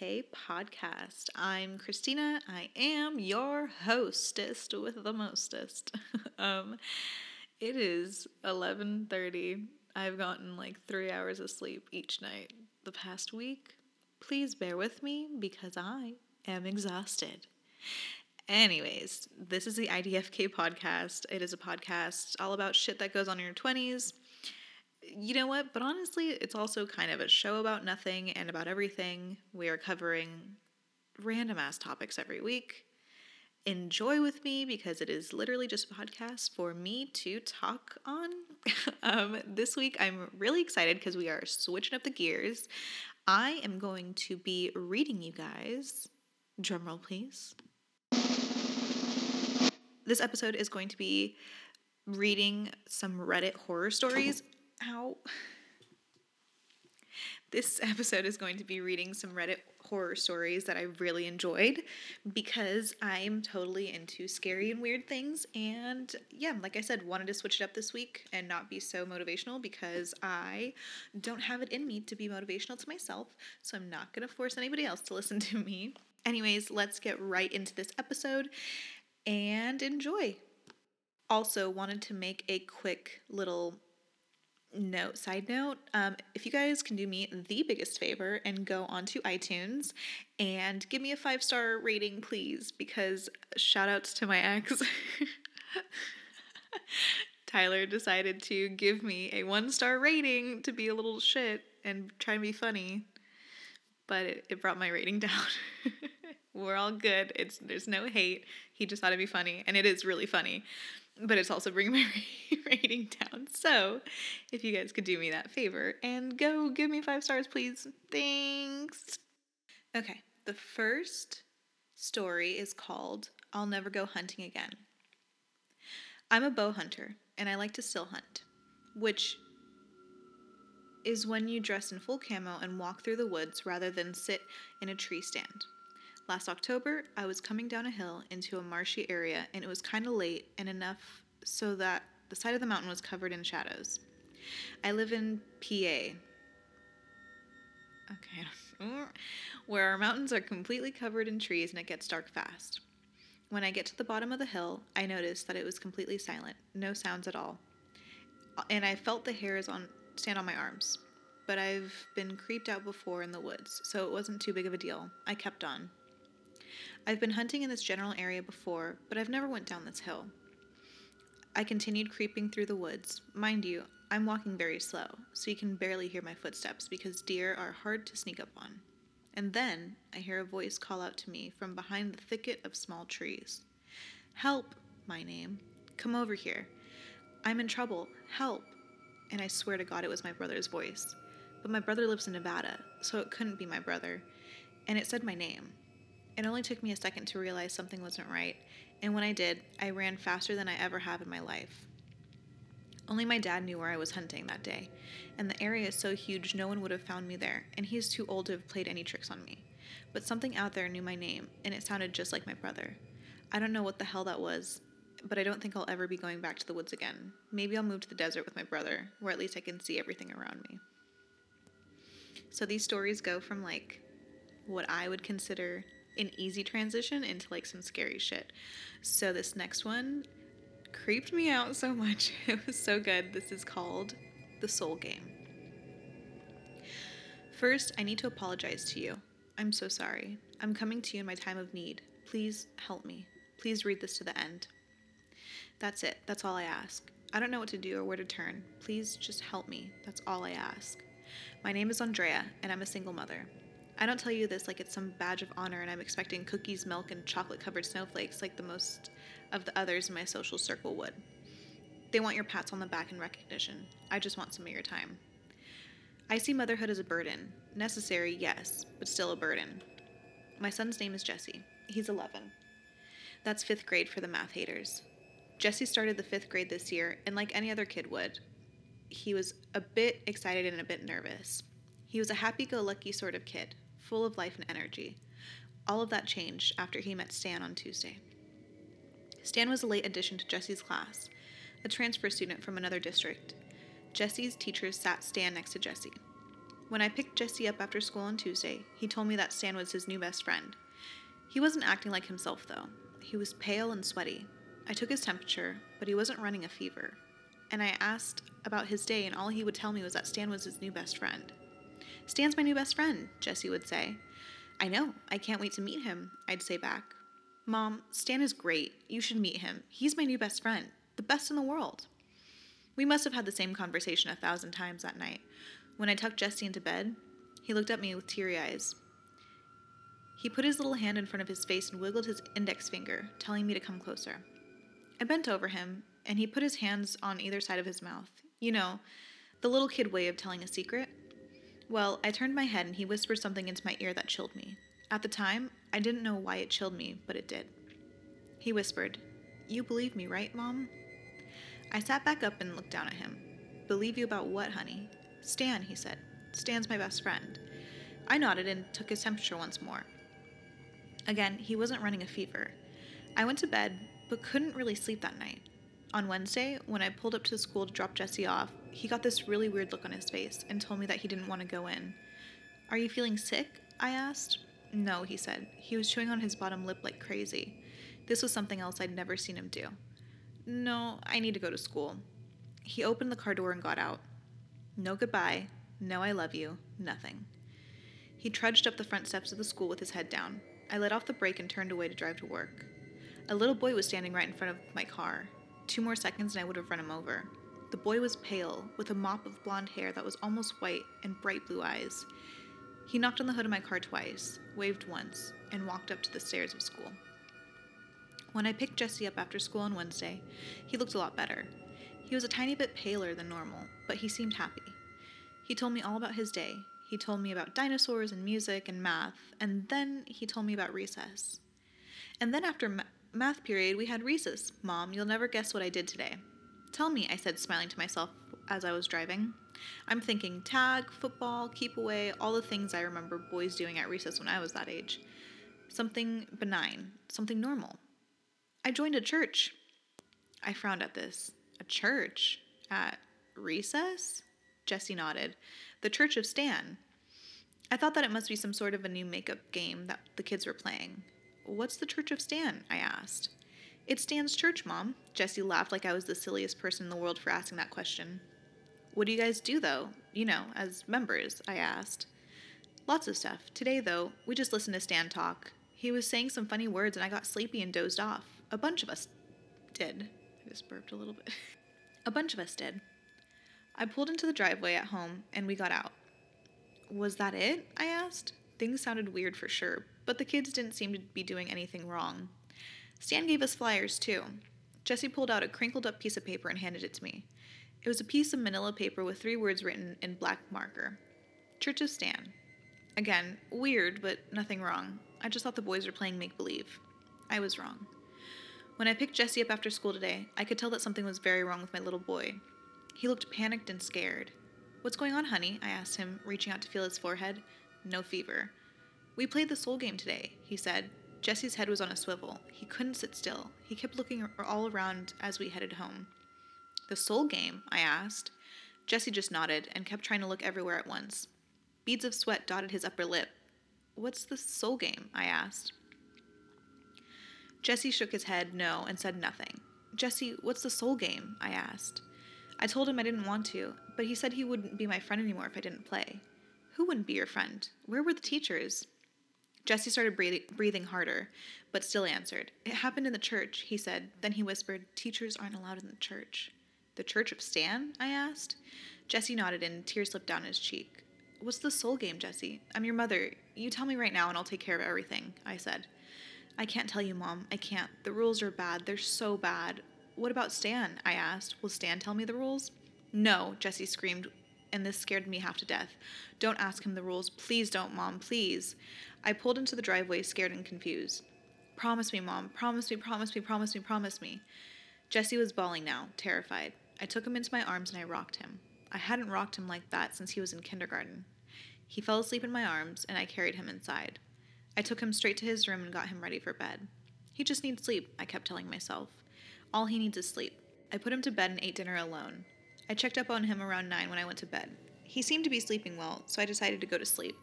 Podcast. I'm Christina. I am your hostess with the mostest. um, it is 11:30. I've gotten like 3 hours of sleep each night the past week. Please bear with me because I am exhausted. Anyways, this is the IDFK podcast. It is a podcast all about shit that goes on in your 20s you know what? But honestly, it's also kind of a show about nothing and about everything. We are covering random ass topics every week. Enjoy with me because it is literally just a podcast for me to talk on. um, this week, I'm really excited because we are switching up the gears. I am going to be reading you guys. Drumroll, please. This episode is going to be reading some Reddit horror stories. Ow. This episode is going to be reading some Reddit horror stories that I really enjoyed because I'm totally into scary and weird things. And yeah, like I said, wanted to switch it up this week and not be so motivational because I don't have it in me to be motivational to myself. So I'm not going to force anybody else to listen to me. Anyways, let's get right into this episode and enjoy. Also, wanted to make a quick little note side note um, if you guys can do me the biggest favor and go onto itunes and give me a five star rating please because shout outs to my ex. Tyler decided to give me a one star rating to be a little shit and try to be funny but it, it brought my rating down. We're all good. It's there's no hate. He just thought it'd be funny and it is really funny but it's also bringing my rating down. So, if you guys could do me that favor and go give me five stars, please. Thanks. Okay, the first story is called I'll Never Go Hunting Again. I'm a bow hunter and I like to still hunt, which is when you dress in full camo and walk through the woods rather than sit in a tree stand. Last October, I was coming down a hill into a marshy area, and it was kind of late and enough so that the side of the mountain was covered in shadows. I live in PA. Okay. Where our mountains are completely covered in trees and it gets dark fast. When I get to the bottom of the hill, I noticed that it was completely silent, no sounds at all. And I felt the hairs on stand on my arms. But I've been creeped out before in the woods, so it wasn't too big of a deal. I kept on. I've been hunting in this general area before, but I've never went down this hill. I continued creeping through the woods. Mind you, I'm walking very slow, so you can barely hear my footsteps because deer are hard to sneak up on. And then I hear a voice call out to me from behind the thicket of small trees. Help, my name. Come over here. I'm in trouble. Help. And I swear to God it was my brother's voice. But my brother lives in Nevada, so it couldn't be my brother. And it said my name. It only took me a second to realize something wasn't right, and when I did, I ran faster than I ever have in my life. Only my dad knew where I was hunting that day, and the area is so huge no one would have found me there, and he's too old to have played any tricks on me. But something out there knew my name, and it sounded just like my brother. I don't know what the hell that was, but I don't think I'll ever be going back to the woods again. Maybe I'll move to the desert with my brother, where at least I can see everything around me. So these stories go from like what I would consider an easy transition into like some scary shit. So this next one creeped me out so much. It was so good. This is called The Soul Game. First, I need to apologize to you. I'm so sorry. I'm coming to you in my time of need. Please help me. Please read this to the end. That's it. That's all I ask. I don't know what to do or where to turn. Please just help me. That's all I ask. My name is Andrea, and I'm a single mother. I don't tell you this like it's some badge of honor and I'm expecting cookies, milk, and chocolate covered snowflakes like the most of the others in my social circle would. They want your pats on the back and recognition. I just want some of your time. I see motherhood as a burden. Necessary, yes, but still a burden. My son's name is Jesse. He's 11. That's fifth grade for the math haters. Jesse started the fifth grade this year, and like any other kid would, he was a bit excited and a bit nervous. He was a happy go lucky sort of kid, full of life and energy. All of that changed after he met Stan on Tuesday. Stan was a late addition to Jesse's class, a transfer student from another district. Jesse's teachers sat Stan next to Jesse. When I picked Jesse up after school on Tuesday, he told me that Stan was his new best friend. He wasn't acting like himself, though. He was pale and sweaty. I took his temperature, but he wasn't running a fever. And I asked about his day, and all he would tell me was that Stan was his new best friend. Stan's my new best friend, Jesse would say. I know, I can't wait to meet him, I'd say back. Mom, Stan is great. You should meet him. He's my new best friend, the best in the world. We must have had the same conversation a thousand times that night. When I tucked Jesse into bed, he looked at me with teary eyes. He put his little hand in front of his face and wiggled his index finger, telling me to come closer. I bent over him, and he put his hands on either side of his mouth. You know, the little kid way of telling a secret. Well, I turned my head and he whispered something into my ear that chilled me. At the time, I didn't know why it chilled me, but it did. He whispered, You believe me, right, Mom? I sat back up and looked down at him. Believe you about what, honey? Stan, he said. Stan's my best friend. I nodded and took his temperature once more. Again, he wasn't running a fever. I went to bed, but couldn't really sleep that night. On Wednesday, when I pulled up to the school to drop Jesse off, he got this really weird look on his face and told me that he didn't want to go in. Are you feeling sick? I asked. No, he said. He was chewing on his bottom lip like crazy. This was something else I'd never seen him do. No, I need to go to school. He opened the car door and got out. No goodbye, no I love you, nothing. He trudged up the front steps of the school with his head down. I let off the brake and turned away to drive to work. A little boy was standing right in front of my car. Two more seconds and I would have run him over. The boy was pale, with a mop of blonde hair that was almost white and bright blue eyes. He knocked on the hood of my car twice, waved once, and walked up to the stairs of school. When I picked Jesse up after school on Wednesday, he looked a lot better. He was a tiny bit paler than normal, but he seemed happy. He told me all about his day. He told me about dinosaurs and music and math, and then he told me about recess. And then after ma- math period, we had recess. Mom, you'll never guess what I did today. Tell me, I said, smiling to myself as I was driving. I'm thinking tag, football, keep away, all the things I remember boys doing at recess when I was that age. Something benign, something normal. I joined a church. I frowned at this. A church? At recess? Jesse nodded. The Church of Stan. I thought that it must be some sort of a new makeup game that the kids were playing. What's the Church of Stan? I asked. It's Stan's church, Mom. Jesse laughed like I was the silliest person in the world for asking that question. What do you guys do, though? You know, as members, I asked. Lots of stuff. Today, though, we just listened to Stan talk. He was saying some funny words, and I got sleepy and dozed off. A bunch of us did. I just burped a little bit. a bunch of us did. I pulled into the driveway at home, and we got out. Was that it? I asked. Things sounded weird for sure, but the kids didn't seem to be doing anything wrong. Stan gave us flyers, too. Jesse pulled out a crinkled up piece of paper and handed it to me. It was a piece of manila paper with three words written in black marker Church of Stan. Again, weird, but nothing wrong. I just thought the boys were playing make believe. I was wrong. When I picked Jesse up after school today, I could tell that something was very wrong with my little boy. He looked panicked and scared. What's going on, honey? I asked him, reaching out to feel his forehead. No fever. We played the soul game today, he said. Jesse's head was on a swivel. He couldn't sit still. He kept looking all around as we headed home. The soul game? I asked. Jesse just nodded and kept trying to look everywhere at once. Beads of sweat dotted his upper lip. What's the soul game? I asked. Jesse shook his head no and said nothing. Jesse, what's the soul game? I asked. I told him I didn't want to, but he said he wouldn't be my friend anymore if I didn't play. Who wouldn't be your friend? Where were the teachers? Jesse started breathing harder, but still answered. It happened in the church, he said. Then he whispered, Teachers aren't allowed in the church. The Church of Stan? I asked. Jesse nodded and tears slipped down his cheek. What's the soul game, Jesse? I'm your mother. You tell me right now and I'll take care of everything, I said. I can't tell you, Mom. I can't. The rules are bad. They're so bad. What about Stan? I asked. Will Stan tell me the rules? No, Jesse screamed, and this scared me half to death. Don't ask him the rules. Please don't, Mom, please. I pulled into the driveway, scared and confused. Promise me, Mom. Promise me, promise me, promise me, promise me. Jesse was bawling now, terrified. I took him into my arms and I rocked him. I hadn't rocked him like that since he was in kindergarten. He fell asleep in my arms, and I carried him inside. I took him straight to his room and got him ready for bed. He just needs sleep, I kept telling myself. All he needs is sleep. I put him to bed and ate dinner alone. I checked up on him around 9 when I went to bed. He seemed to be sleeping well, so I decided to go to sleep.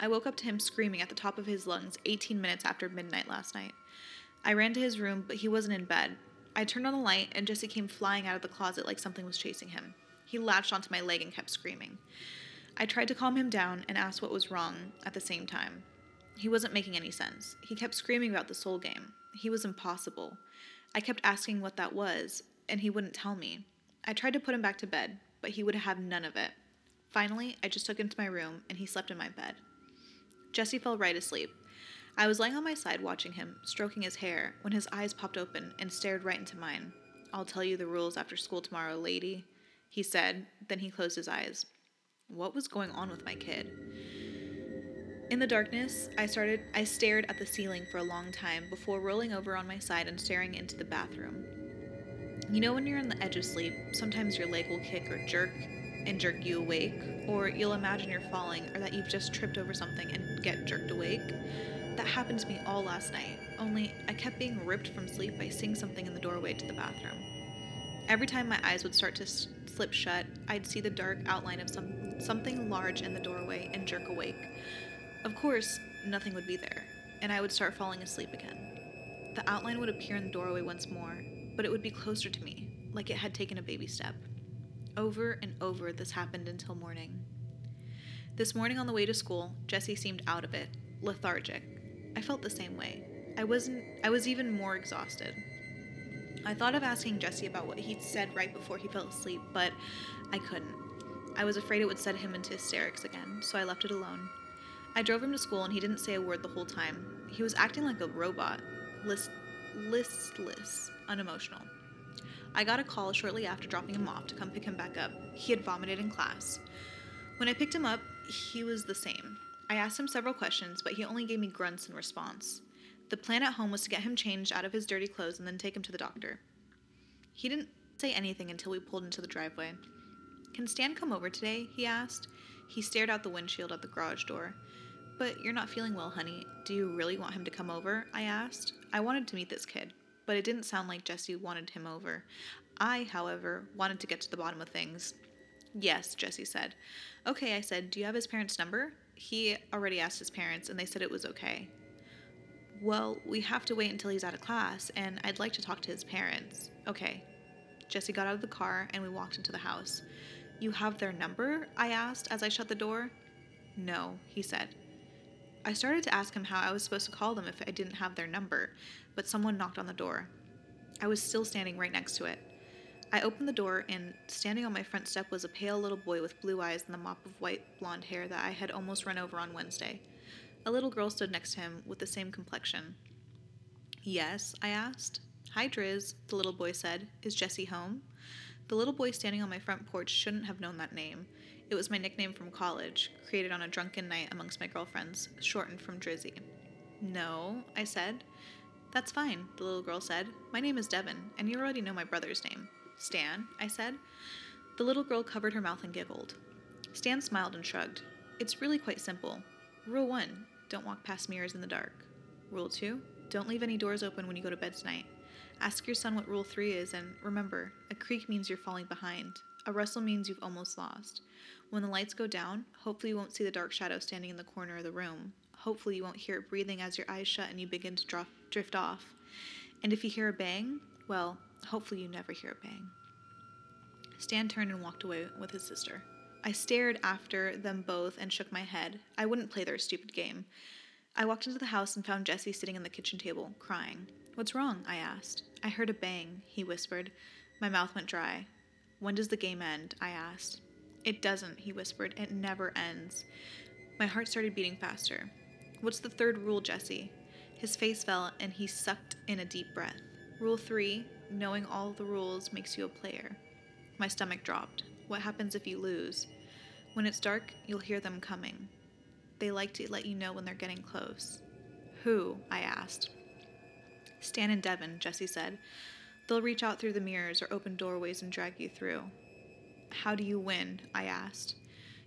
I woke up to him screaming at the top of his lungs 18 minutes after midnight last night. I ran to his room, but he wasn't in bed. I turned on the light, and Jesse came flying out of the closet like something was chasing him. He latched onto my leg and kept screaming. I tried to calm him down and ask what was wrong at the same time. He wasn't making any sense. He kept screaming about the soul game. He was impossible. I kept asking what that was, and he wouldn't tell me. I tried to put him back to bed, but he would have none of it. Finally, I just took him to my room, and he slept in my bed. Jesse fell right asleep. I was lying on my side watching him, stroking his hair, when his eyes popped open and stared right into mine. I'll tell you the rules after school tomorrow, lady, he said. Then he closed his eyes. What was going on with my kid? In the darkness, I started I stared at the ceiling for a long time before rolling over on my side and staring into the bathroom. You know when you're on the edge of sleep, sometimes your leg will kick or jerk and jerk you awake, or you'll imagine you're falling or that you've just tripped over something and get jerked awake. That happened to me all last night, only I kept being ripped from sleep by seeing something in the doorway to the bathroom. Every time my eyes would start to s- slip shut, I'd see the dark outline of some something large in the doorway and jerk awake. Of course, nothing would be there, and I would start falling asleep again. The outline would appear in the doorway once more, but it would be closer to me, like it had taken a baby step. Over and over, this happened until morning. This morning on the way to school, Jesse seemed out of it, lethargic. I felt the same way. I wasn't I was even more exhausted. I thought of asking Jesse about what he'd said right before he fell asleep, but I couldn't. I was afraid it would set him into hysterics again, so I left it alone. I drove him to school and he didn't say a word the whole time. He was acting like a robot, list, listless, unemotional. I got a call shortly after dropping him off to come pick him back up. He had vomited in class. When I picked him up, he was the same. I asked him several questions, but he only gave me grunts in response. The plan at home was to get him changed out of his dirty clothes and then take him to the doctor. He didn't say anything until we pulled into the driveway. Can Stan come over today? he asked. He stared out the windshield at the garage door. But you're not feeling well, honey. Do you really want him to come over? I asked. I wanted to meet this kid, but it didn't sound like Jesse wanted him over. I, however, wanted to get to the bottom of things. Yes, Jesse said. Okay, I said, do you have his parents' number? He already asked his parents, and they said it was okay. Well, we have to wait until he's out of class, and I'd like to talk to his parents. Okay. Jesse got out of the car, and we walked into the house. You have their number? I asked as I shut the door. No, he said. I started to ask him how I was supposed to call them if I didn't have their number, but someone knocked on the door. I was still standing right next to it. I opened the door, and standing on my front step was a pale little boy with blue eyes and the mop of white blonde hair that I had almost run over on Wednesday. A little girl stood next to him with the same complexion. Yes, I asked. Hi, Driz, the little boy said. Is Jesse home? The little boy standing on my front porch shouldn't have known that name. It was my nickname from college, created on a drunken night amongst my girlfriends, shortened from Drizzy. No, I said. That's fine, the little girl said. My name is Devon, and you already know my brother's name. Stan, I said. The little girl covered her mouth and giggled. Stan smiled and shrugged. It's really quite simple. Rule 1 Don't walk past mirrors in the dark. Rule 2 Don't leave any doors open when you go to bed tonight. Ask your son what Rule 3 is, and remember a creak means you're falling behind. A rustle means you've almost lost. When the lights go down, hopefully you won't see the dark shadow standing in the corner of the room. Hopefully you won't hear it breathing as your eyes shut and you begin to drop, drift off. And if you hear a bang, well, hopefully you never hear a bang. Stan turned and walked away with his sister. I stared after them both and shook my head. I wouldn't play their stupid game. I walked into the house and found Jesse sitting on the kitchen table, crying. What's wrong? I asked. I heard a bang, he whispered. My mouth went dry. When does the game end? I asked. It doesn't, he whispered. It never ends. My heart started beating faster. What's the third rule, Jesse? His face fell and he sucked in a deep breath. Rule three knowing all the rules makes you a player. My stomach dropped. What happens if you lose? When it's dark, you'll hear them coming. They like to let you know when they're getting close. Who? I asked. Stan and Devon, Jesse said. They'll reach out through the mirrors or open doorways and drag you through. How do you win? I asked.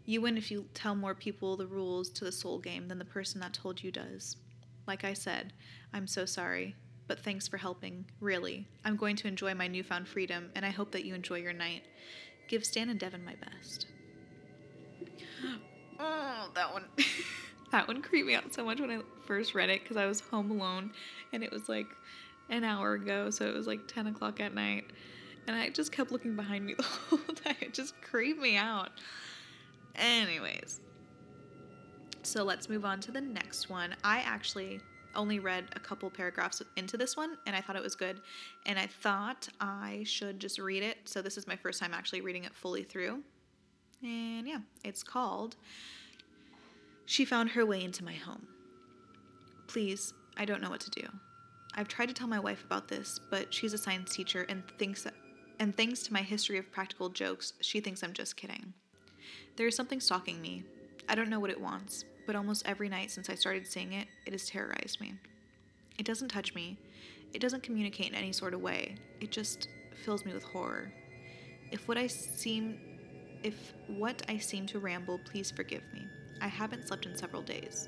You win if you tell more people the rules to the soul game than the person that told you does. Like I said, I'm so sorry, but thanks for helping, really. I'm going to enjoy my newfound freedom, and I hope that you enjoy your night. Give Stan and Devon my best. Oh, that one. that one creeped me out so much when I first read it because I was home alone and it was like an hour ago, so it was like 10 o'clock at night. And I just kept looking behind me the whole time. It just creeped me out. Anyways, so let's move on to the next one. I actually only read a couple paragraphs into this one and I thought it was good. And I thought I should just read it. So this is my first time actually reading it fully through. And yeah, it's called She Found Her Way into My Home. Please, I don't know what to do. I've tried to tell my wife about this, but she's a science teacher and thinks that and thanks to my history of practical jokes, she thinks I'm just kidding. There is something stalking me. I don't know what it wants, but almost every night since I started seeing it, it has terrorized me. It doesn't touch me. It doesn't communicate in any sort of way. It just fills me with horror. If what I seem if what I seem to ramble, please forgive me. I haven't slept in several days.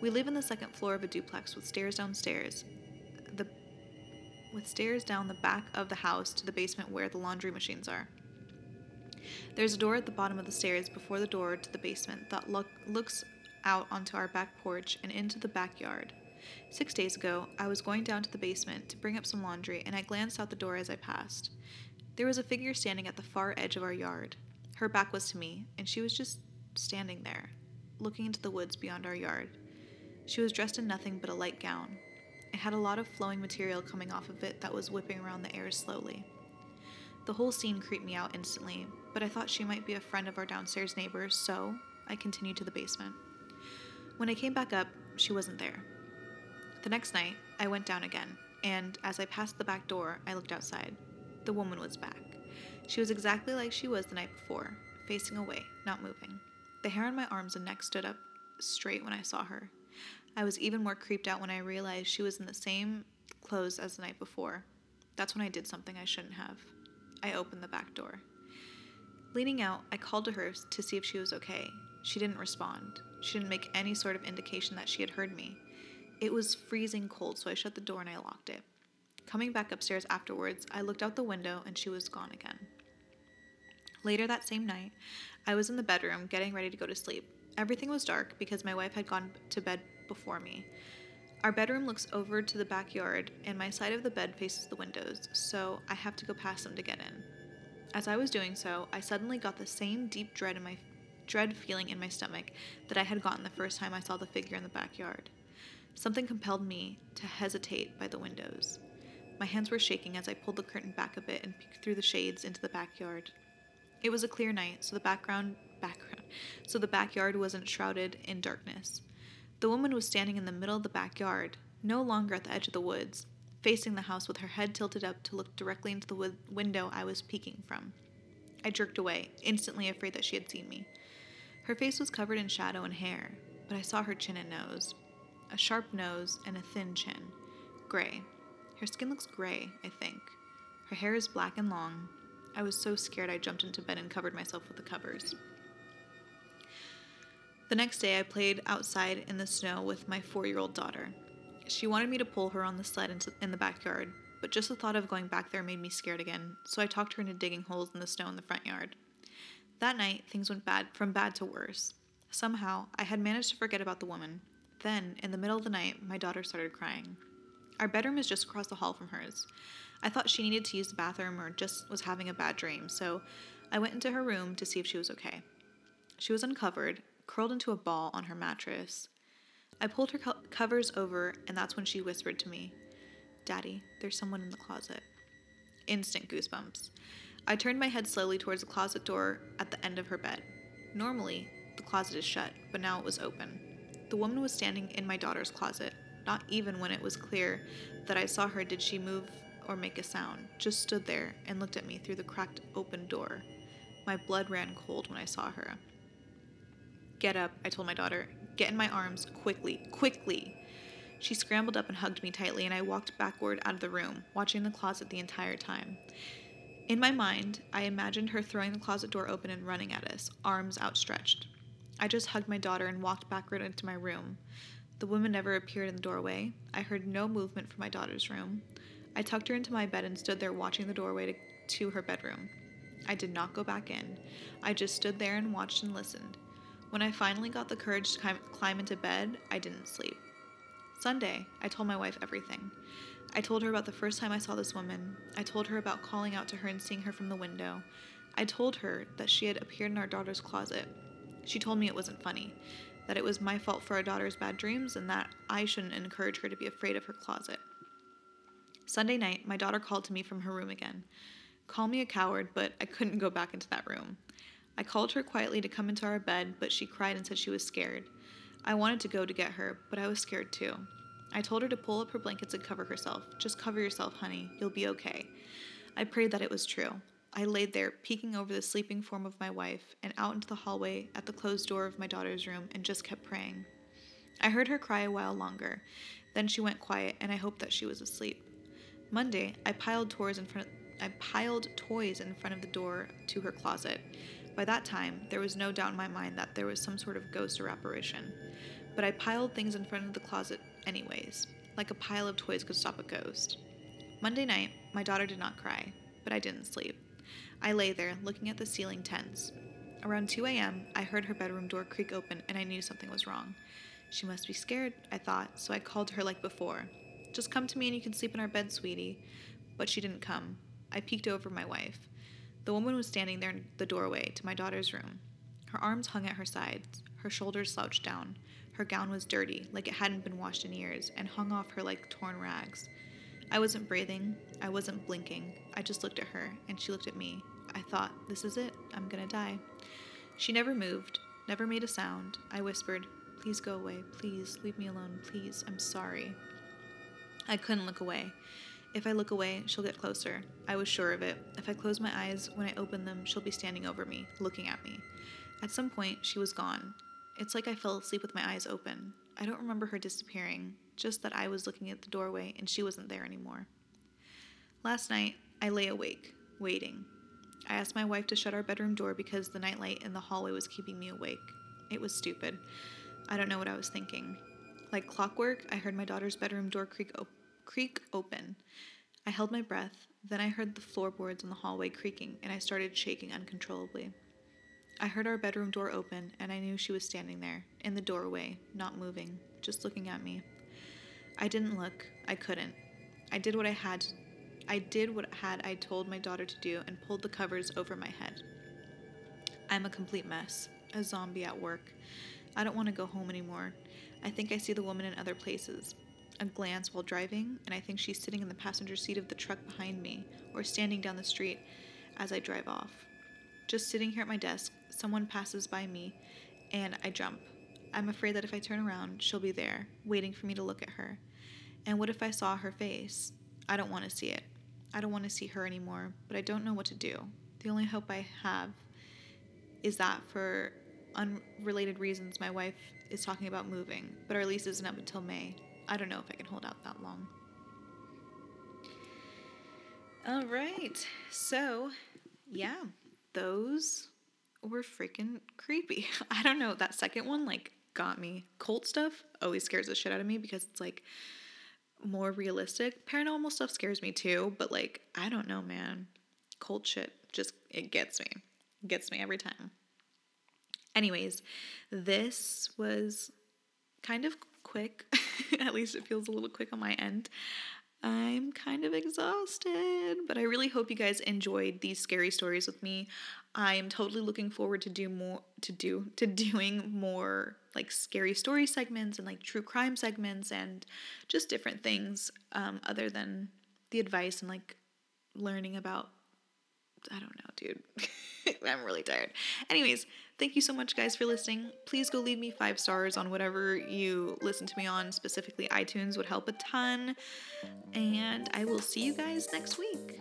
We live in the second floor of a duplex with stairs downstairs. The with stairs down the back of the house to the basement where the laundry machines are. There's a door at the bottom of the stairs before the door to the basement that look, looks out onto our back porch and into the backyard. Six days ago, I was going down to the basement to bring up some laundry, and I glanced out the door as I passed. There was a figure standing at the far edge of our yard. Her back was to me, and she was just standing there, looking into the woods beyond our yard. She was dressed in nothing but a light gown. It had a lot of flowing material coming off of it that was whipping around the air slowly. The whole scene creeped me out instantly, but I thought she might be a friend of our downstairs neighbors, so I continued to the basement. When I came back up, she wasn't there. The next night, I went down again, and as I passed the back door, I looked outside. The woman was back. She was exactly like she was the night before, facing away, not moving. The hair on my arms and neck stood up straight when I saw her. I was even more creeped out when I realized she was in the same clothes as the night before. That's when I did something I shouldn't have. I opened the back door. Leaning out, I called to her to see if she was okay. She didn't respond. She didn't make any sort of indication that she had heard me. It was freezing cold, so I shut the door and I locked it. Coming back upstairs afterwards, I looked out the window and she was gone again. Later that same night, I was in the bedroom getting ready to go to sleep. Everything was dark because my wife had gone to bed before me. Our bedroom looks over to the backyard, and my side of the bed faces the windows, so I have to go past them to get in. As I was doing so, I suddenly got the same deep dread in my dread feeling in my stomach that I had gotten the first time I saw the figure in the backyard. Something compelled me to hesitate by the windows. My hands were shaking as I pulled the curtain back a bit and peeked through the shades into the backyard. It was a clear night, so the background background so the backyard wasn't shrouded in darkness. The woman was standing in the middle of the backyard, no longer at the edge of the woods, facing the house with her head tilted up to look directly into the w- window I was peeking from. I jerked away, instantly afraid that she had seen me. Her face was covered in shadow and hair, but I saw her chin and nose. A sharp nose and a thin chin. Gray. Her skin looks gray, I think. Her hair is black and long. I was so scared I jumped into bed and covered myself with the covers. The next day, I played outside in the snow with my four year old daughter. She wanted me to pull her on the sled in the backyard, but just the thought of going back there made me scared again, so I talked her into digging holes in the snow in the front yard. That night, things went bad from bad to worse. Somehow, I had managed to forget about the woman. Then, in the middle of the night, my daughter started crying. Our bedroom is just across the hall from hers. I thought she needed to use the bathroom or just was having a bad dream, so I went into her room to see if she was okay. She was uncovered, curled into a ball on her mattress. I pulled her co- covers over, and that's when she whispered to me, Daddy, there's someone in the closet. Instant goosebumps. I turned my head slowly towards the closet door at the end of her bed. Normally, the closet is shut, but now it was open. The woman was standing in my daughter's closet. Not even when it was clear that I saw her did she move or make a sound, just stood there and looked at me through the cracked open door. My blood ran cold when I saw her. Get up, I told my daughter. Get in my arms, quickly, quickly. She scrambled up and hugged me tightly, and I walked backward out of the room, watching the closet the entire time. In my mind, I imagined her throwing the closet door open and running at us, arms outstretched. I just hugged my daughter and walked backward into my room. The woman never appeared in the doorway. I heard no movement from my daughter's room. I tucked her into my bed and stood there watching the doorway to, to her bedroom. I did not go back in. I just stood there and watched and listened. When I finally got the courage to climb into bed, I didn't sleep. Sunday, I told my wife everything. I told her about the first time I saw this woman. I told her about calling out to her and seeing her from the window. I told her that she had appeared in our daughter's closet. She told me it wasn't funny, that it was my fault for our daughter's bad dreams, and that I shouldn't encourage her to be afraid of her closet. Sunday night, my daughter called to me from her room again. Call me a coward, but I couldn't go back into that room. I called her quietly to come into our bed, but she cried and said she was scared. I wanted to go to get her, but I was scared too. I told her to pull up her blankets and cover herself. Just cover yourself, honey. You'll be okay. I prayed that it was true. I laid there, peeking over the sleeping form of my wife and out into the hallway at the closed door of my daughter's room, and just kept praying. I heard her cry a while longer. Then she went quiet, and I hoped that she was asleep. Monday, I piled toys in front. I piled toys in front of the door to her closet. By that time, there was no doubt in my mind that there was some sort of ghost or apparition. But I piled things in front of the closet anyways, like a pile of toys could stop a ghost. Monday night, my daughter did not cry, but I didn't sleep. I lay there, looking at the ceiling tense. Around 2 a.m., I heard her bedroom door creak open and I knew something was wrong. She must be scared, I thought, so I called her like before. Just come to me and you can sleep in our bed, sweetie. But she didn't come. I peeked over my wife. The woman was standing there in the doorway to my daughter's room. Her arms hung at her sides, her shoulders slouched down. Her gown was dirty, like it hadn't been washed in years, and hung off her like torn rags. I wasn't breathing. I wasn't blinking. I just looked at her, and she looked at me. I thought, this is it. I'm gonna die. She never moved, never made a sound. I whispered, Please go away. Please leave me alone. Please. I'm sorry. I couldn't look away. If I look away, she'll get closer. I was sure of it. If I close my eyes, when I open them, she'll be standing over me, looking at me. At some point, she was gone. It's like I fell asleep with my eyes open. I don't remember her disappearing, just that I was looking at the doorway and she wasn't there anymore. Last night, I lay awake, waiting. I asked my wife to shut our bedroom door because the nightlight in the hallway was keeping me awake. It was stupid. I don't know what I was thinking. Like clockwork, I heard my daughter's bedroom door creak, op- creak open. I held my breath, then I heard the floorboards in the hallway creaking, and I started shaking uncontrollably. I heard our bedroom door open, and I knew she was standing there, in the doorway, not moving, just looking at me. I didn't look. I couldn't. I did what I had. I did what had I told my daughter to do and pulled the covers over my head. I'm a complete mess, a zombie at work. I don't want to go home anymore. I think I see the woman in other places. A glance while driving, and I think she's sitting in the passenger seat of the truck behind me, or standing down the street as I drive off. Just sitting here at my desk, someone passes by me, and I jump. I'm afraid that if I turn around, she'll be there, waiting for me to look at her. And what if I saw her face? I don't want to see it. I don't want to see her anymore, but I don't know what to do. The only hope I have is that for unrelated reasons, my wife is talking about moving, but our lease isn't up until May. I don't know if I can hold out that long. All right, so yeah, those were freaking creepy. I don't know. That second one, like, got me. Cult stuff always scares the shit out of me because it's like more realistic. Paranormal stuff scares me too, but like, I don't know, man. Cult shit just, it gets me. It gets me every time. Anyways, this was kind of quick. At least it feels a little quick on my end. I'm kind of exhausted, but I really hope you guys enjoyed these scary stories with me. I am totally looking forward to do more to do to doing more like scary story segments and like true crime segments and just different things um, other than the advice and like learning about I don't know, dude. I'm really tired. Anyways, thank you so much, guys, for listening. Please go leave me five stars on whatever you listen to me on, specifically iTunes would help a ton. And I will see you guys next week.